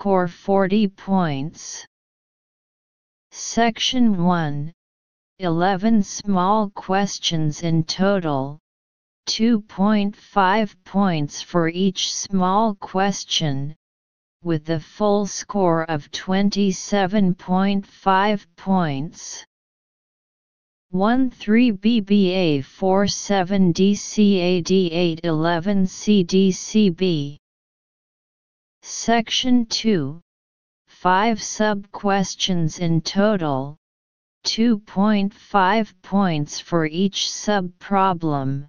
score 40 points. Section 1 11 small questions in total, 2.5 points for each small question, with a full score of 27.5 points. 13BBA 47DCAD811CDCB Section 2 5 sub-questions in total 2.5 points for each sub-problem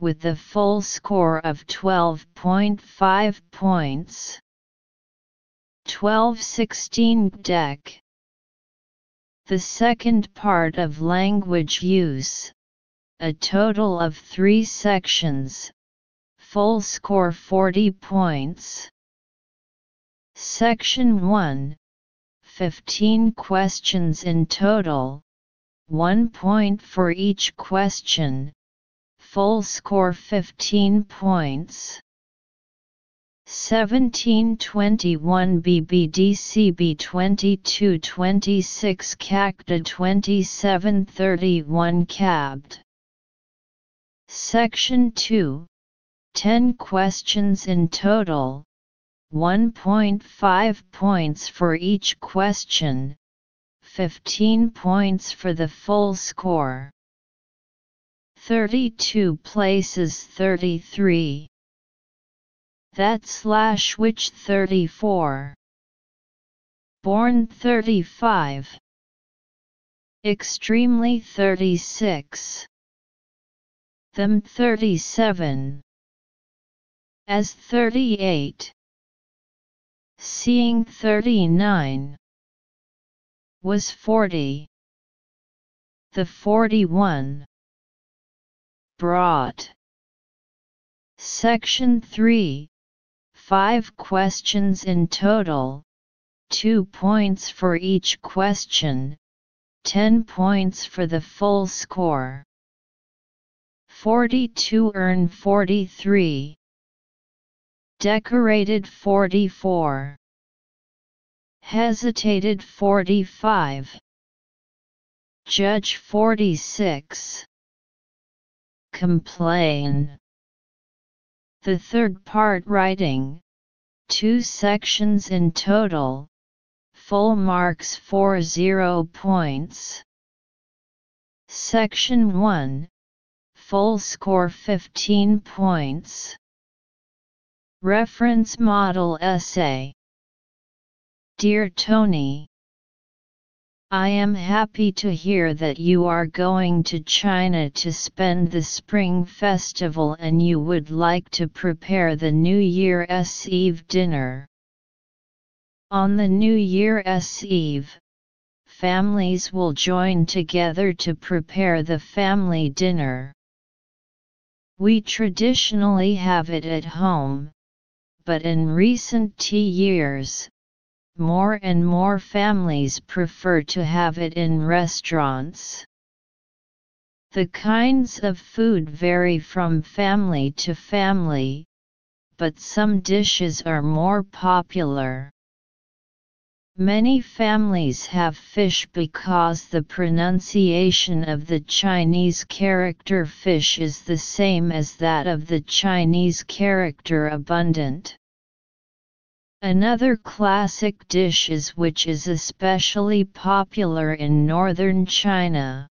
with a full score of 12.5 points 1216 Deck the second part of language use. A total of three sections. Full score 40 points. Section 1 15 questions in total. 1 point for each question. Full score 15 points. 1721 BBDCB 2226 CACTA 2731 CABD Section 2 10 questions in total 1.5 points for each question 15 points for the full score 32 places 33 that slash which 34. Born 35. Extremely 36. Them 37. As 38. Seeing 39. Was 40. The 41. Brought. Section 3 5 questions in total, 2 points for each question, 10 points for the full score. 42 earn 43. Decorated 44. Hesitated 45. Judge 46. Complain. The third part writing, two sections in total, full marks 40 points. Section 1, full score 15 points. Reference Model Essay Dear Tony, I am happy to hear that you are going to China to spend the Spring Festival and you would like to prepare the New Year's Eve dinner. On the New Year's Eve, families will join together to prepare the family dinner. We traditionally have it at home, but in recent tea years, more and more families prefer to have it in restaurants. The kinds of food vary from family to family, but some dishes are more popular. Many families have fish because the pronunciation of the Chinese character fish is the same as that of the Chinese character abundant. Another classic dish is which is especially popular in northern China.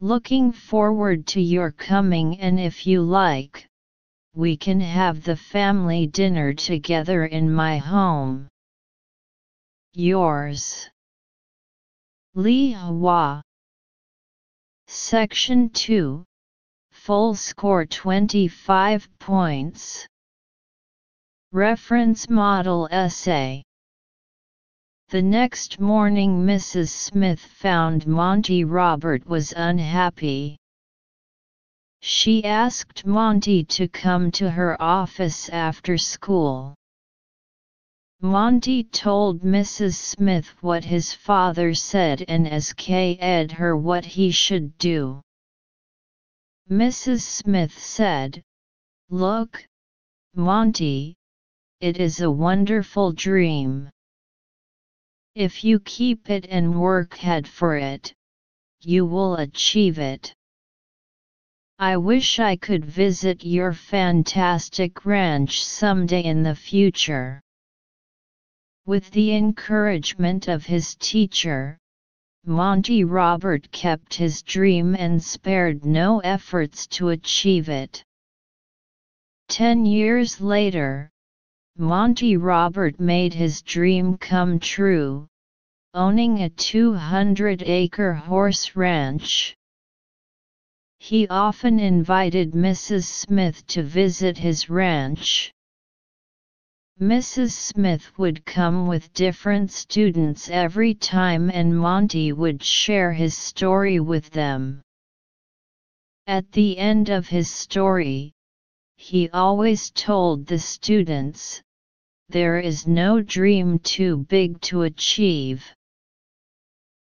Looking forward to your coming and if you like, we can have the family dinner together in my home. Yours. Li Hua. Section 2. Full score 25 points. Reference Model Essay The next morning Mrs. Smith found Monty Robert was unhappy. She asked Monty to come to her office after school. Monty told Mrs. Smith what his father said and ed her what he should do. Mrs. Smith said, Look, Monty, it is a wonderful dream. If you keep it and work hard for it, you will achieve it. I wish I could visit your fantastic ranch someday in the future. With the encouragement of his teacher, Monty Robert kept his dream and spared no efforts to achieve it. Ten years later, Monty Robert made his dream come true, owning a 200-acre horse ranch. He often invited Mrs. Smith to visit his ranch. Mrs. Smith would come with different students every time and Monty would share his story with them. At the end of his story, he always told the students, there is no dream too big to achieve.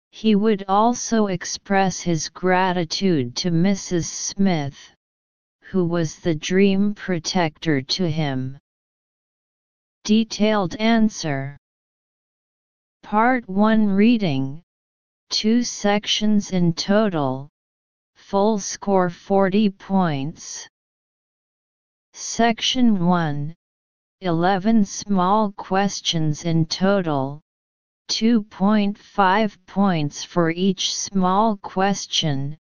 He would also express his gratitude to Mrs. Smith, who was the dream protector to him. Detailed answer. Part 1 Reading Two sections in total Full score 40 points. Section 1 11 small questions in total 2.5 points for each small question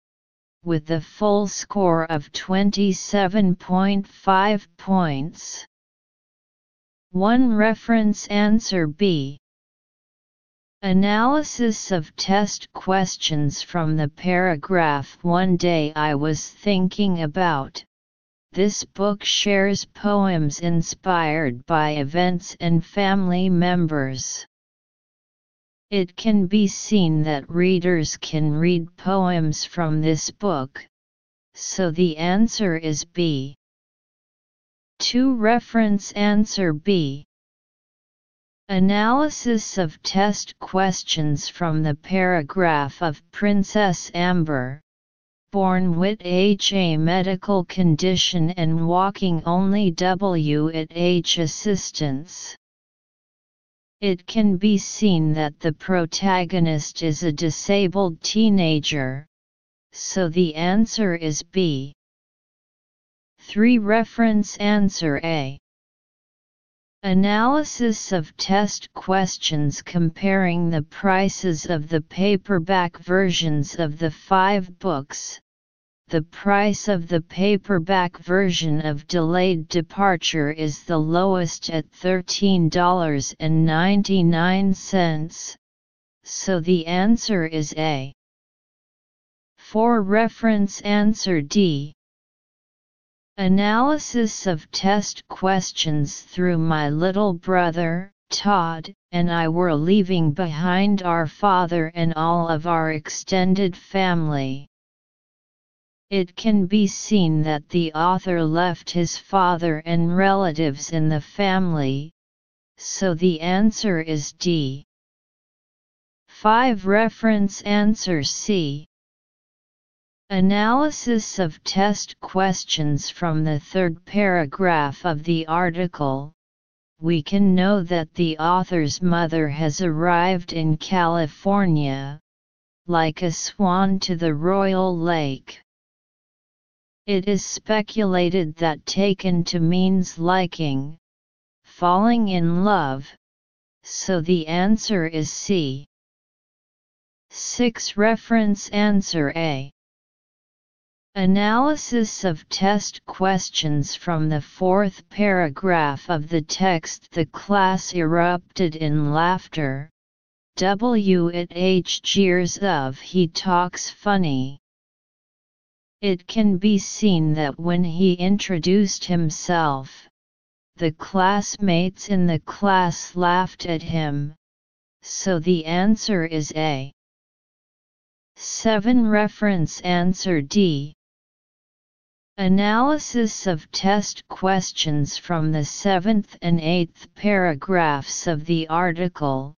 with a full score of 27.5 points 1 Reference Answer B. Analysis of test questions from the paragraph One day I was thinking about. This book shares poems inspired by events and family members. It can be seen that readers can read poems from this book, so the answer is B. 2 Reference Answer B Analysis of test questions from the paragraph of Princess Amber, born with HA medical condition and walking only W at H assistance. It can be seen that the protagonist is a disabled teenager, so the answer is B. 3 Reference Answer A Analysis of test questions comparing the prices of the paperback versions of the five books. The price of the paperback version of Delayed Departure is the lowest at $13.99, so the answer is A. For reference answer D. Analysis of test questions through my little brother, Todd, and I were leaving behind our father and all of our extended family. It can be seen that the author left his father and relatives in the family, so the answer is D. 5 Reference Answer C. Analysis of test questions from the third paragraph of the article. We can know that the author's mother has arrived in California, like a swan to the royal lake. It is speculated that taken to means liking, falling in love, so the answer is C. 6 Reference Answer A Analysis of test questions from the fourth paragraph of the text The class erupted in laughter. W. It H. jeers of He talks funny. It can be seen that when he introduced himself, the classmates in the class laughed at him, so the answer is A. 7 Reference Answer D Analysis of test questions from the seventh and eighth paragraphs of the article.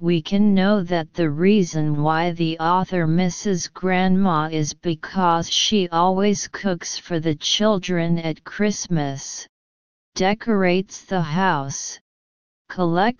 We can know that the reason why the author misses Grandma is because she always cooks for the children at Christmas. decorates the house, collects